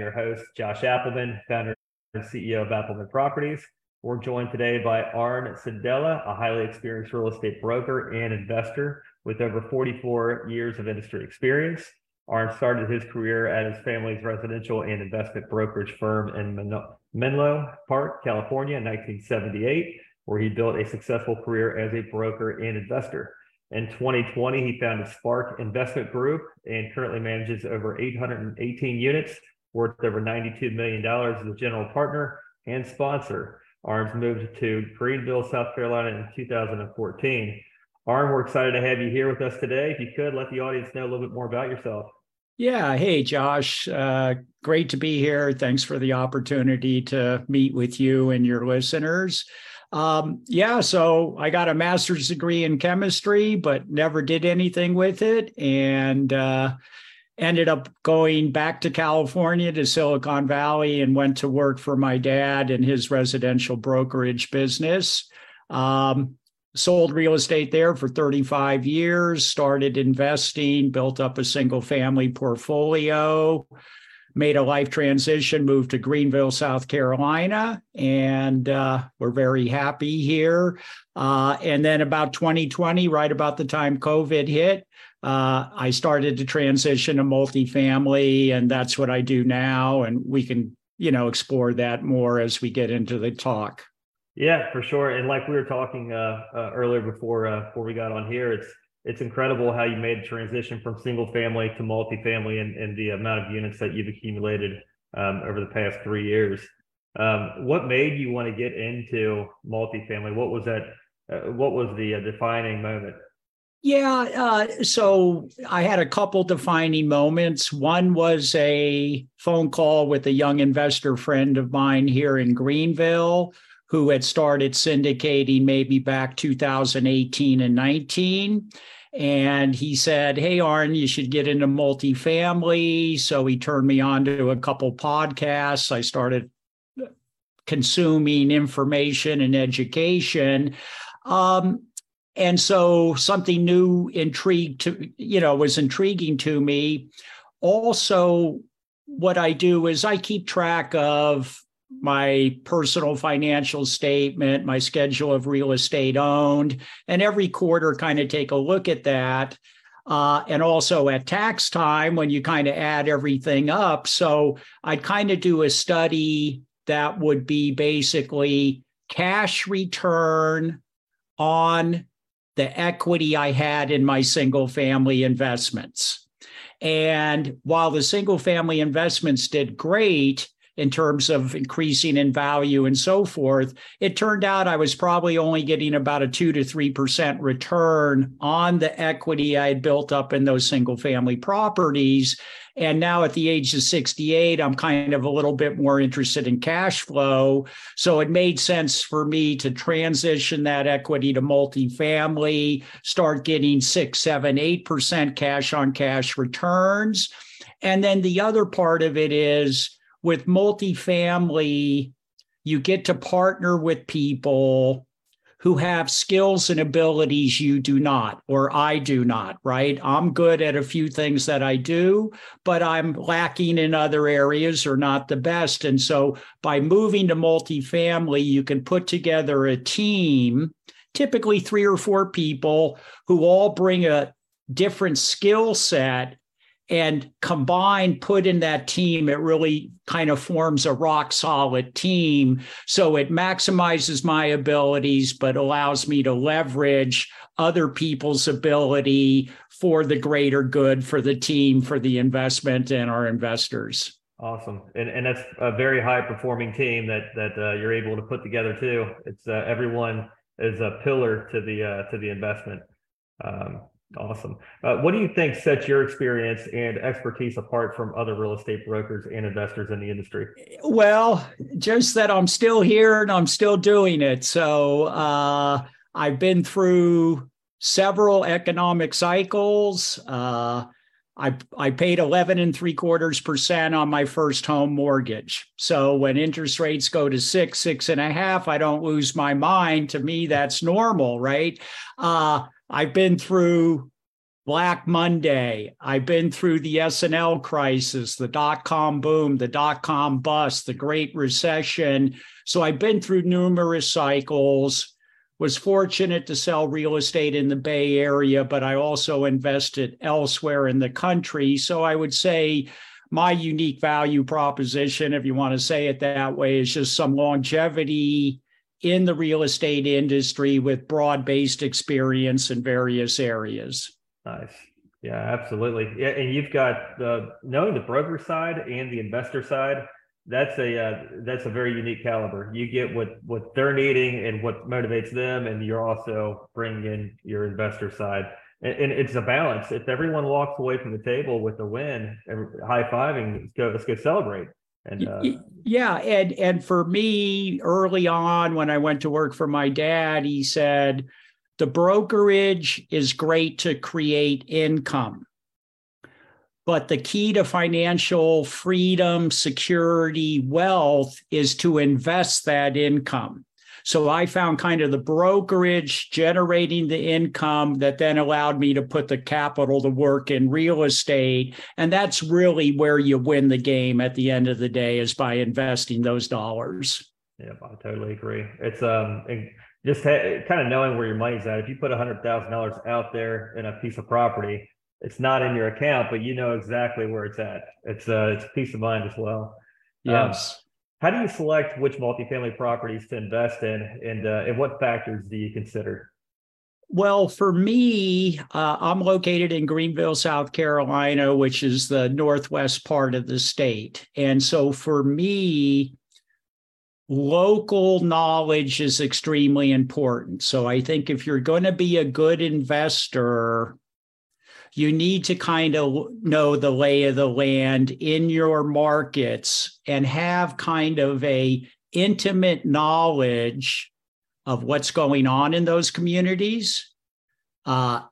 your host, Josh Appleman, founder and CEO of Appleman Properties. We're joined today by Arn Sedela, a highly experienced real estate broker and investor with over 44 years of industry experience. Arn started his career at his family's residential and investment brokerage firm in Menlo Park, California in 1978, where he built a successful career as a broker and investor. In 2020, he founded Spark Investment Group and currently manages over 818 units, worth over $92 million as a general partner and sponsor. Arn moved to Greenville, South Carolina in 2014. Arn, we're excited to have you here with us today. If you could, let the audience know a little bit more about yourself. Yeah. Hey, Josh. Uh, great to be here. Thanks for the opportunity to meet with you and your listeners. Um, yeah, so I got a master's degree in chemistry, but never did anything with it. And uh, ended up going back to California to Silicon Valley and went to work for my dad in his residential brokerage business. Um, sold real estate there for 35 years, started investing, built up a single family portfolio made a life transition, moved to Greenville, South Carolina, and uh, we're very happy here. Uh, and then about 2020, right about the time COVID hit, uh, I started to transition to multifamily, and that's what I do now. And we can, you know, explore that more as we get into the talk. Yeah, for sure. And like we were talking uh, uh, earlier before uh, before we got on here, it's it's incredible how you made a transition from single family to multifamily and, and the amount of units that you've accumulated um, over the past three years. Um, what made you want to get into multifamily? What was that? Uh, what was the uh, defining moment? Yeah, uh, so I had a couple defining moments. One was a phone call with a young investor friend of mine here in Greenville who had started syndicating maybe back 2018 and 19. And he said, Hey, Arn, you should get into multifamily. So he turned me on to a couple podcasts. I started consuming information and education. Um, and so something new intrigued to, you know, was intriguing to me. Also, what I do is I keep track of my personal financial statement, my schedule of real estate owned, and every quarter kind of take a look at that. Uh, and also at tax time when you kind of add everything up. So I'd kind of do a study that would be basically cash return on the equity I had in my single family investments. And while the single family investments did great, in terms of increasing in value and so forth. It turned out I was probably only getting about a two to 3% return on the equity I had built up in those single family properties. And now at the age of 68, I'm kind of a little bit more interested in cash flow. So it made sense for me to transition that equity to multifamily, start getting six, seven, eight percent cash on cash returns. And then the other part of it is with multifamily, you get to partner with people who have skills and abilities you do not, or I do not, right? I'm good at a few things that I do, but I'm lacking in other areas or not the best. And so by moving to multifamily, you can put together a team, typically three or four people who all bring a different skill set and combined put in that team it really kind of forms a rock solid team. So it maximizes my abilities but allows me to leverage other people's ability for the greater good for the team for the investment and our investors. Awesome. And, and that's a very high performing team that that uh, you're able to put together too. It's uh, everyone is a pillar to the uh, to the investment. Um, Awesome. Uh, what do you think sets your experience and expertise apart from other real estate brokers and investors in the industry? Well, just that I'm still here and I'm still doing it. So uh, I've been through several economic cycles. Uh, I, I paid 11 and three quarters percent on my first home mortgage. So when interest rates go to six, six and a half, I don't lose my mind. To me, that's normal, right? I've been through Black Monday. I've been through the S&L crisis, the dot com boom, the dot com bust, the Great Recession. So I've been through numerous cycles. Was fortunate to sell real estate in the Bay Area, but I also invested elsewhere in the country. So I would say my unique value proposition, if you want to say it that way, is just some longevity in the real estate industry with broad based experience in various areas. Nice. Yeah, absolutely. Yeah, and you've got the knowing the broker side and the investor side. That's a uh, that's a very unique caliber. You get what what they're needing and what motivates them, and you're also bringing in your investor side. And, and it's a balance. If everyone walks away from the table with a win, high fiving, let's go, let's go celebrate. And uh, yeah, and and for me, early on when I went to work for my dad, he said the brokerage is great to create income. But the key to financial freedom, security, wealth is to invest that income. So I found kind of the brokerage generating the income that then allowed me to put the capital to work in real estate. And that's really where you win the game at the end of the day is by investing those dollars. Yeah, I totally agree. It's um just ha- kind of knowing where your money's at. If you put a hundred thousand dollars out there in a piece of property, it's not in your account, but you know exactly where it's at. It's uh, it's peace of mind as well. Um, yes. Um, how do you select which multifamily properties to invest in, and uh, and what factors do you consider? Well, for me, uh, I'm located in Greenville, South Carolina, which is the northwest part of the state, and so for me, local knowledge is extremely important. So I think if you're going to be a good investor, you need to kind of know the lay of the land in your markets and have kind of a intimate knowledge of what's going on in those communities uh,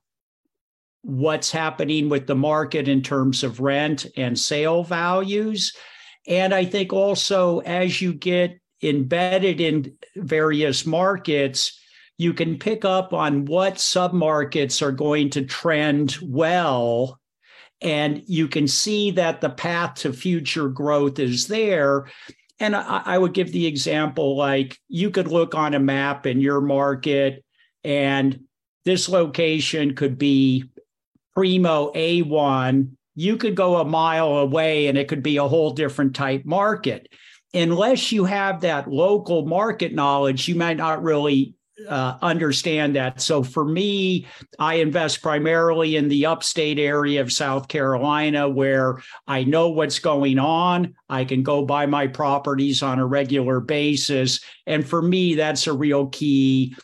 what's happening with the market in terms of rent and sale values. And i think also as you get embedded in various markets, you can pick up on what submarkets are going to trend well. And you can see that the path to future growth is there. And I, I would give the example like you could look on a map in your market, and this location could be primo A1. You could go a mile away and it could be a whole different type market unless you have that local market knowledge, you might not really uh, understand that. So for me, I invest primarily in the upstate area of South Carolina where I know what's going on. I can go buy my properties on a regular basis. And for me, that's a real key.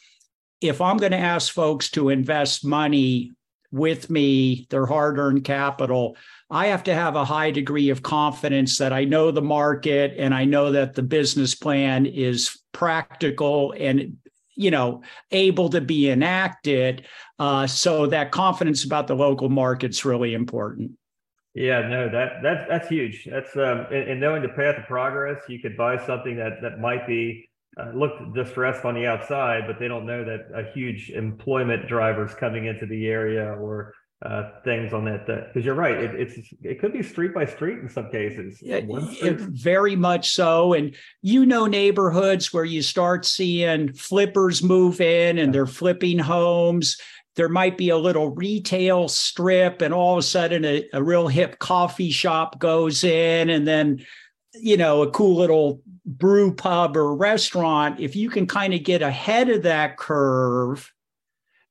If I'm going to ask folks to invest money with me, their hard earned capital, I have to have a high degree of confidence that I know the market and I know that the business plan is practical and you know able to be enacted. Uh, so that confidence about the local market's really important. Yeah, no, that that that's huge. That's um, and, and knowing the path of progress, you could buy something that that might be uh, distressed on the outside, but they don't know that a huge employment driver is coming into the area or uh, things on that because you're right it, it's it could be street by street in some cases. It, it, very much so and you know neighborhoods where you start seeing flippers move in and they're flipping homes. There might be a little retail strip and all of a sudden a, a real hip coffee shop goes in and then you know a cool little brew pub or restaurant. If you can kind of get ahead of that curve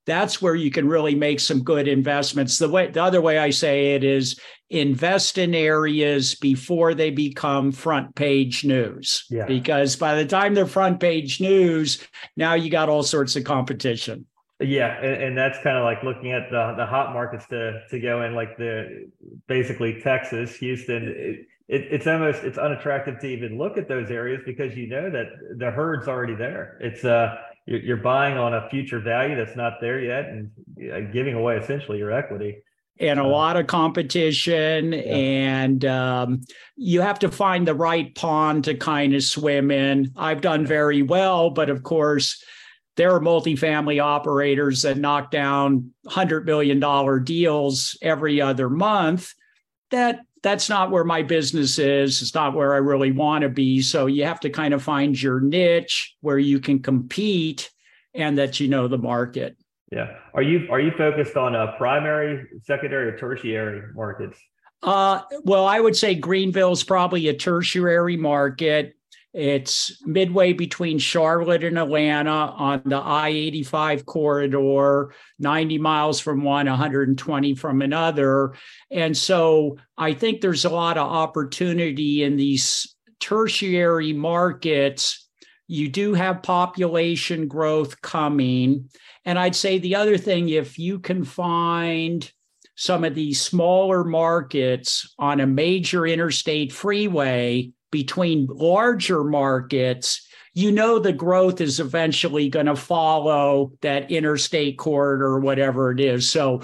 that's where you can really make some good investments. The way the other way I say it is invest in areas before they become front page news. Yeah. Because by the time they're front page news, now you got all sorts of competition. Yeah, and, and that's kind of like looking at the the hot markets to to go in, like the basically Texas, Houston. It, it, it's almost it's unattractive to even look at those areas because you know that the herd's already there. It's uh you're buying on a future value that's not there yet and giving away essentially your equity and a uh, lot of competition yeah. and um, you have to find the right pond to kind of swim in i've done very well but of course there are multifamily operators that knock down $100 million deals every other month. That that's not where my business is. It's not where I really want to be. So you have to kind of find your niche where you can compete and that you know the market. Yeah. Are you are you focused on a primary, secondary, or tertiary markets? Uh, well, I would say Greenville is probably a tertiary market. It's midway between Charlotte and Atlanta on the I 85 corridor, 90 miles from one, 120 from another. And so I think there's a lot of opportunity in these tertiary markets. You do have population growth coming. And I'd say the other thing, if you can find some of these smaller markets on a major interstate freeway, between larger markets, you know the growth is eventually going to follow that interstate corridor whatever it is. So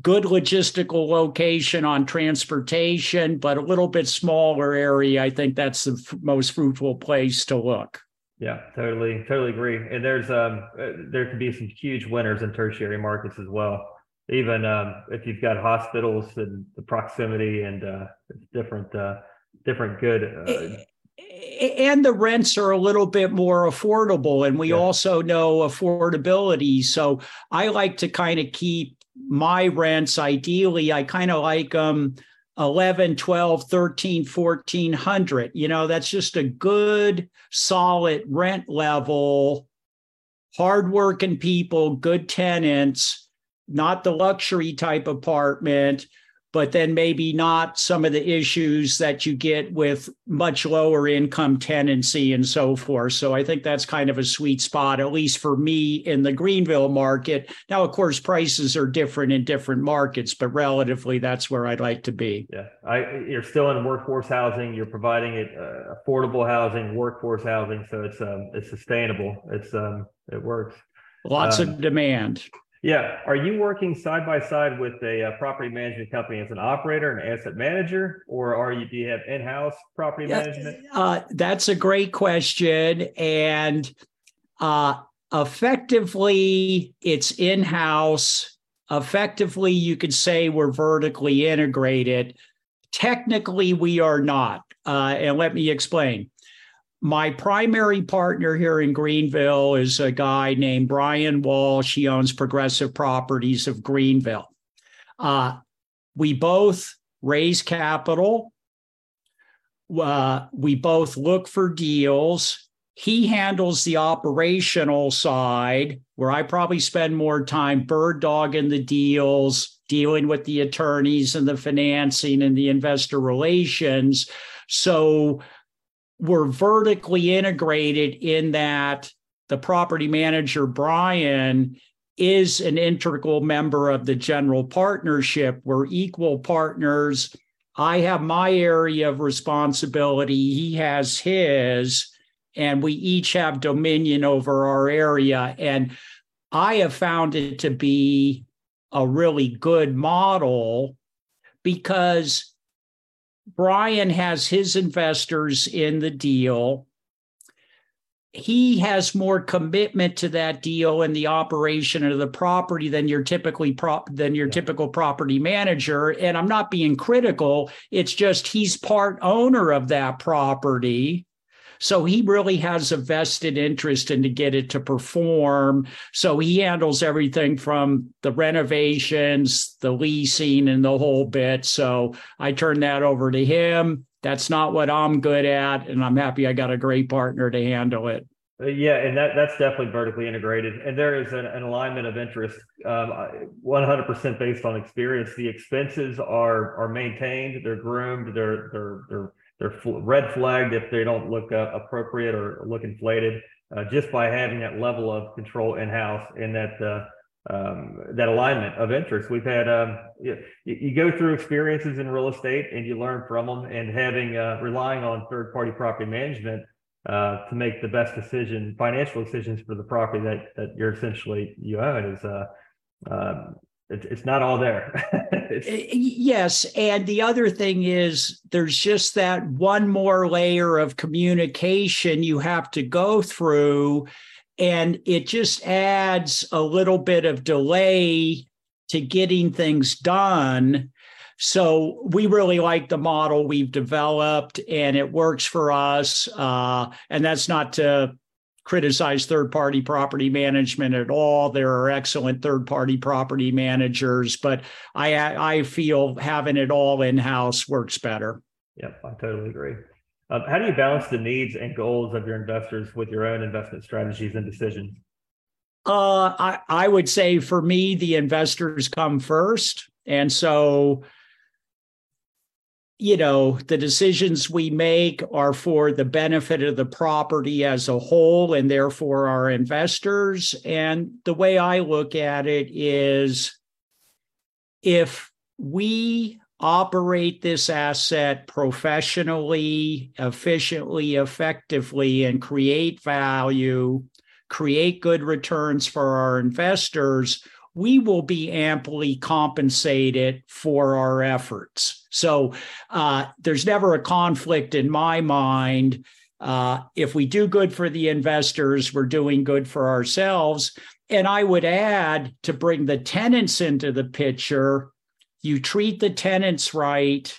good logistical location on transportation, but a little bit smaller area. I think that's the f- most fruitful place to look. Yeah, totally, totally agree. And there's um there could be some huge winners in tertiary markets as well. Even um, if you've got hospitals and the proximity and uh, different uh, different good. Uh, and the rents are a little bit more affordable, and we yeah. also know affordability. So I like to kind of keep my rents ideally. I kind of like them. 11 12 13 1400 you know that's just a good solid rent level hardworking people good tenants not the luxury type apartment but then maybe not some of the issues that you get with much lower income tenancy and so forth. So I think that's kind of a sweet spot, at least for me in the Greenville market. Now, of course, prices are different in different markets, but relatively, that's where I'd like to be. Yeah, I, you're still in workforce housing. You're providing it uh, affordable housing, workforce housing, so it's um, it's sustainable. It's um, it works. Lots um, of demand. Yeah. Are you working side by side with a, uh, property management company as an operator and asset manager, or are you do you have in house property yeah, management? Uh, that's a great question, and uh, effectively, it's in house. Effectively, you could say we're vertically integrated. Technically, we are not, uh, and let me explain my primary partner here in Greenville is a guy named Brian Walsh. He owns Progressive Properties of Greenville. Uh, we both raise capital. Uh, we both look for deals. He handles the operational side, where I probably spend more time bird dogging the deals, dealing with the attorneys and the financing and the investor relations. So we're vertically integrated in that the property manager, Brian, is an integral member of the general partnership. We're equal partners. I have my area of responsibility, he has his, and we each have dominion over our area. And I have found it to be a really good model because Brian has his investors in the deal. He has more commitment to that deal and the operation of the property than your typically prop than your yeah. typical property manager. And I'm not being critical. It's just he's part owner of that property. So he really has a vested interest in to get it to perform. So he handles everything from the renovations, the leasing, and the whole bit. So I turn that over to him. That's not what I'm good at. And I'm happy I got a great partner to handle it. Uh, yeah, and that that's definitely vertically integrated, and there is an, an alignment of interest, um, 100% based on experience. The expenses are are maintained, they're groomed, they're they're they're they're red flagged if they don't look uh, appropriate or look inflated, uh, just by having that level of control in house and that uh, um, that alignment of interest. We've had um, you, you, go through experiences in real estate and you learn from them, and having uh, relying on third party property management uh, to make the best decision, financial decisions for the property that that you're essentially you own is uh, um, it's, it's not all there. Eh, yes. And the other thing is there's just that one more layer of communication you have to go through. and it just adds a little bit of delay to getting things done. So we really like the model we've developed, and it works for us. Uh, and that's not to criticize third party property management at all. There are excellent third party property managers, but I I feel having it all in house works better. Yep, I totally agree. Um, how do you balance the needs and goals of your investors with your own investment strategies and decisions? Uh, I, I would say for me, the investors come first. And so, you know, the decisions we make are for the benefit of the property as a whole and therefore our investors. And the way I look at it is if we operate this asset professionally, efficiently, effectively, and create value, create good returns for our investors, we will be amply compensated for our efforts. So uh, there's never a conflict in my mind. Uh, if we do good for the investors, we're doing good for ourselves. And I would add to bring the tenants into the picture you treat the tenants right,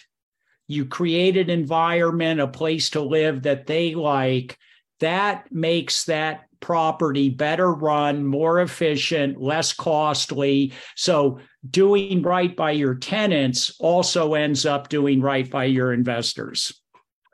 you create an environment, a place to live that they like, that makes that property better run, more efficient, less costly. So doing right by your tenants also ends up doing right by your investors.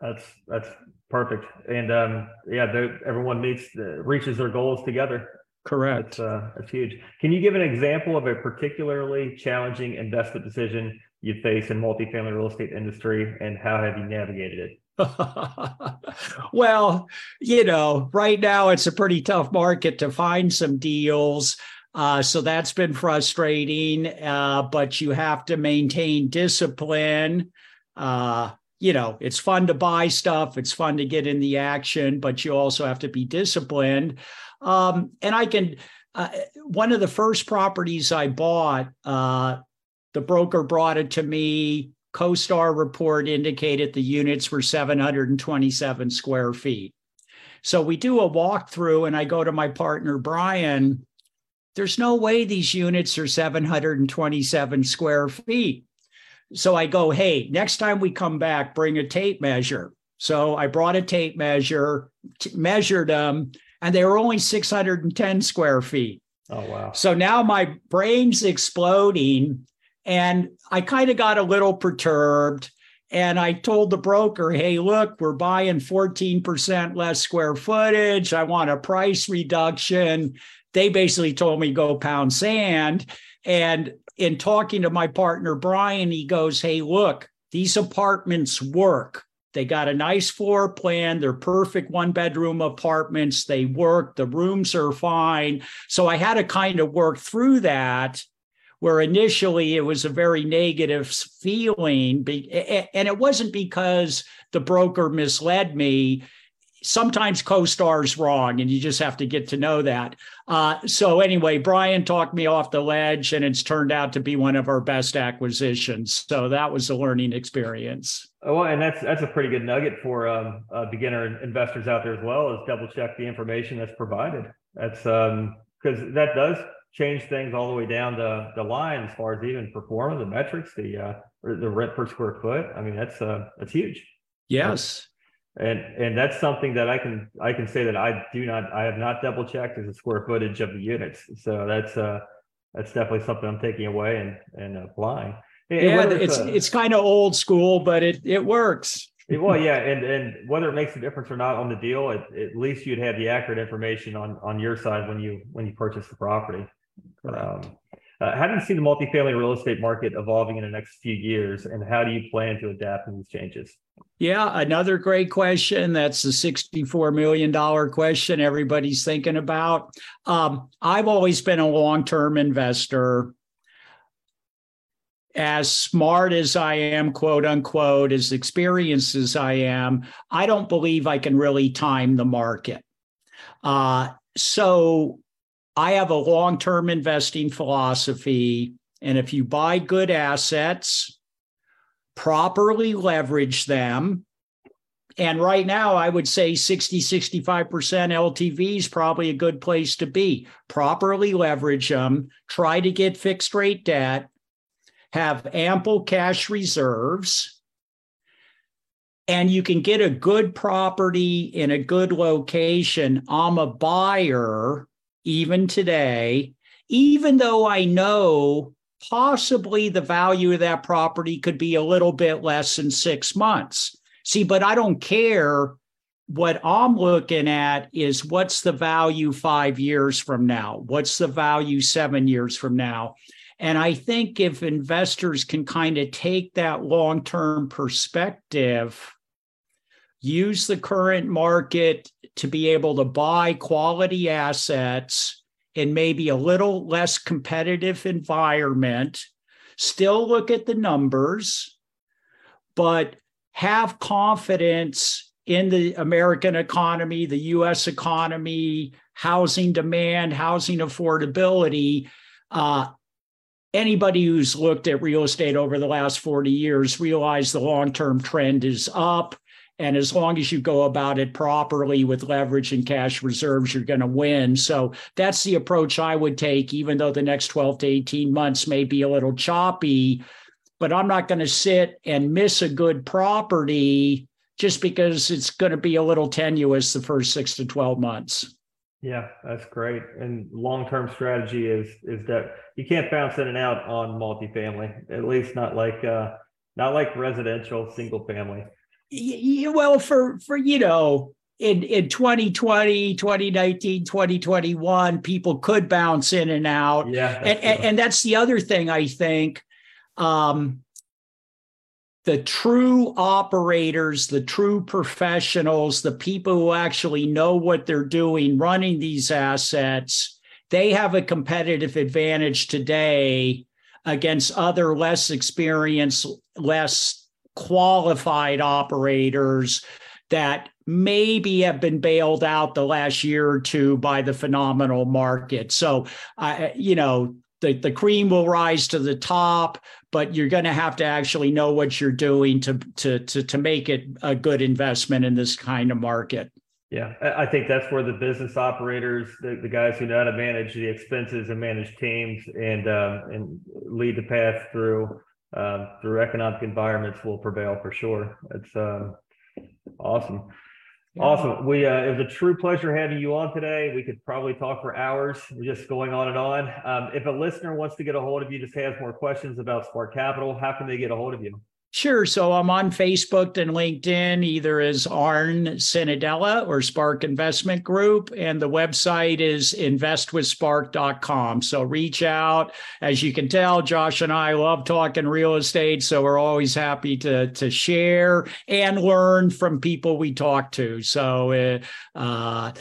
That's that's perfect. And um, yeah, everyone meets uh, reaches their goals together. Correct. That's, uh, that's huge. Can you give an example of a particularly challenging investment decision you face in multifamily real estate industry, and how have you navigated it? well, you know, right now it's a pretty tough market to find some deals. Uh, so that's been frustrating, uh, but you have to maintain discipline. Uh, you know, it's fun to buy stuff, it's fun to get in the action, but you also have to be disciplined. Um, and I can, uh, one of the first properties I bought, uh, the broker brought it to me. CoStar report indicated the units were 727 square feet. So we do a walkthrough, and I go to my partner, Brian. There's no way these units are 727 square feet. So I go, hey, next time we come back, bring a tape measure. So I brought a tape measure, t- measured them, and they were only 610 square feet. Oh, wow. So now my brain's exploding. And I kind of got a little perturbed. And I told the broker, hey, look, we're buying 14% less square footage. I want a price reduction. They basically told me go pound sand. And in talking to my partner, Brian, he goes, hey, look, these apartments work. They got a nice floor plan. They're perfect one bedroom apartments. They work. The rooms are fine. So I had to kind of work through that where initially it was a very negative feeling. And it wasn't because the broker misled me. Sometimes CoStar's wrong and you just have to get to know that. Uh, so anyway brian talked me off the ledge and it's turned out to be one of our best acquisitions. So that was a learning experience. Oh, well and that's that's a pretty good nugget for um, uh, beginner investors out there as well is double check the information that's provided. That's because um, that does change things all the way down the, the line as far as even performing the metrics the uh, the rent per square foot i mean that's uh that's huge yes and and that's something that I can I can say that I do not I have not double checked as the square footage of the units. So that's uh that's definitely something I'm taking away and and applying. Yeah, it's it's kind of old school, but it it works. well, yeah, and and whether it makes a difference or not on the deal, at, at least you'd have the accurate information on on your side when you when you purchase the property. Um, uh, how do you see the multifamily real estate market evolving in the next few years, and how do you plan to adapt to these changes? Yeah, another great question. That's the $64 million question everybody's thinking about. Um, I've always been a long term investor. As smart as I am, quote unquote, as experienced as I am, I don't believe I can really time the market. Uh, so I have a long term investing philosophy. And if you buy good assets, properly leverage them, and right now, I would say 60, 65% LTV is probably a good place to be. Properly leverage them, try to get fixed rate debt, have ample cash reserves, and you can get a good property in a good location. I'm a buyer even today, even though I know possibly the value of that property could be a little bit less than six months. See, but I don't care. What I'm looking at is what's the value five years from now? What's the value seven years from now? And I think if investors can kind of take that long term perspective, use the current market to be able to buy quality assets in maybe a little less competitive environment, still look at the numbers, but have confidence in the American economy, the US economy, housing demand, housing affordability. Uh, anybody who's looked at real estate over the last 40 years realize the long term trend is up. And as long as you go about it properly with leverage and cash reserves, you're going to win. So that's the approach I would take, even though the next 12 to 18 months may be a little choppy. But I'm not going to sit and miss a good property just because it's going to be a little tenuous the first six to 12 months. Yeah, that's great. And long-term strategy is is that you can't bounce in and out on multifamily, at least not like uh not like residential single family well for for you know in in 2020 2019 2021 people could bounce in and out. Yeah and, and, and, that's the other thing i think um the true operators the true professionals the people who actually know what they're doing running these assets they have a competitive advantage today against other less experienced less qualified operators that maybe have been bailed out the last year or two by the phenomenal market. So, uh, you know, the, the cream will rise to the top, but you're going to have to actually know what you're doing to, to, to, to make it a good investment in this kind of market. Yeah, I think that's where the business operators, the, the guys who know how to manage the expenses and manage teams and uh, and lead the path through um, through economic environments will prevail for sure. It's uh, awesome. Awesome. We uh, it was a true pleasure having you on today. We could probably talk for hours, just going on and on. Um, if a listener wants to get a hold of you, just has more questions about Spark Capital, how can they get a hold of you? Sure. So I'm on Facebook and LinkedIn, either as Arn Cenedella or Spark Investment Group. And the website is investwithspark.com. So reach out. As you can tell, Josh and I love talking real estate. So we're always happy to, to share and learn from people we talk to. So, uh, uh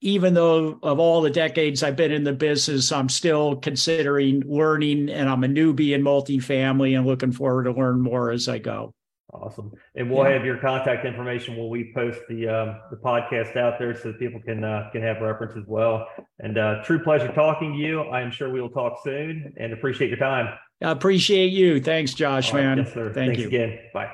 even though of all the decades I've been in the business, I'm still considering learning and I'm a newbie in multifamily and looking forward to learn more as I go. Awesome. And we'll yeah. have your contact information when we post the um, the podcast out there so that people can uh, can have reference as well. And uh, true pleasure talking to you. I am sure we will talk soon and appreciate your time. I appreciate you. Thanks, Josh, man. Yes, sir. Thank Thanks you. again. Bye.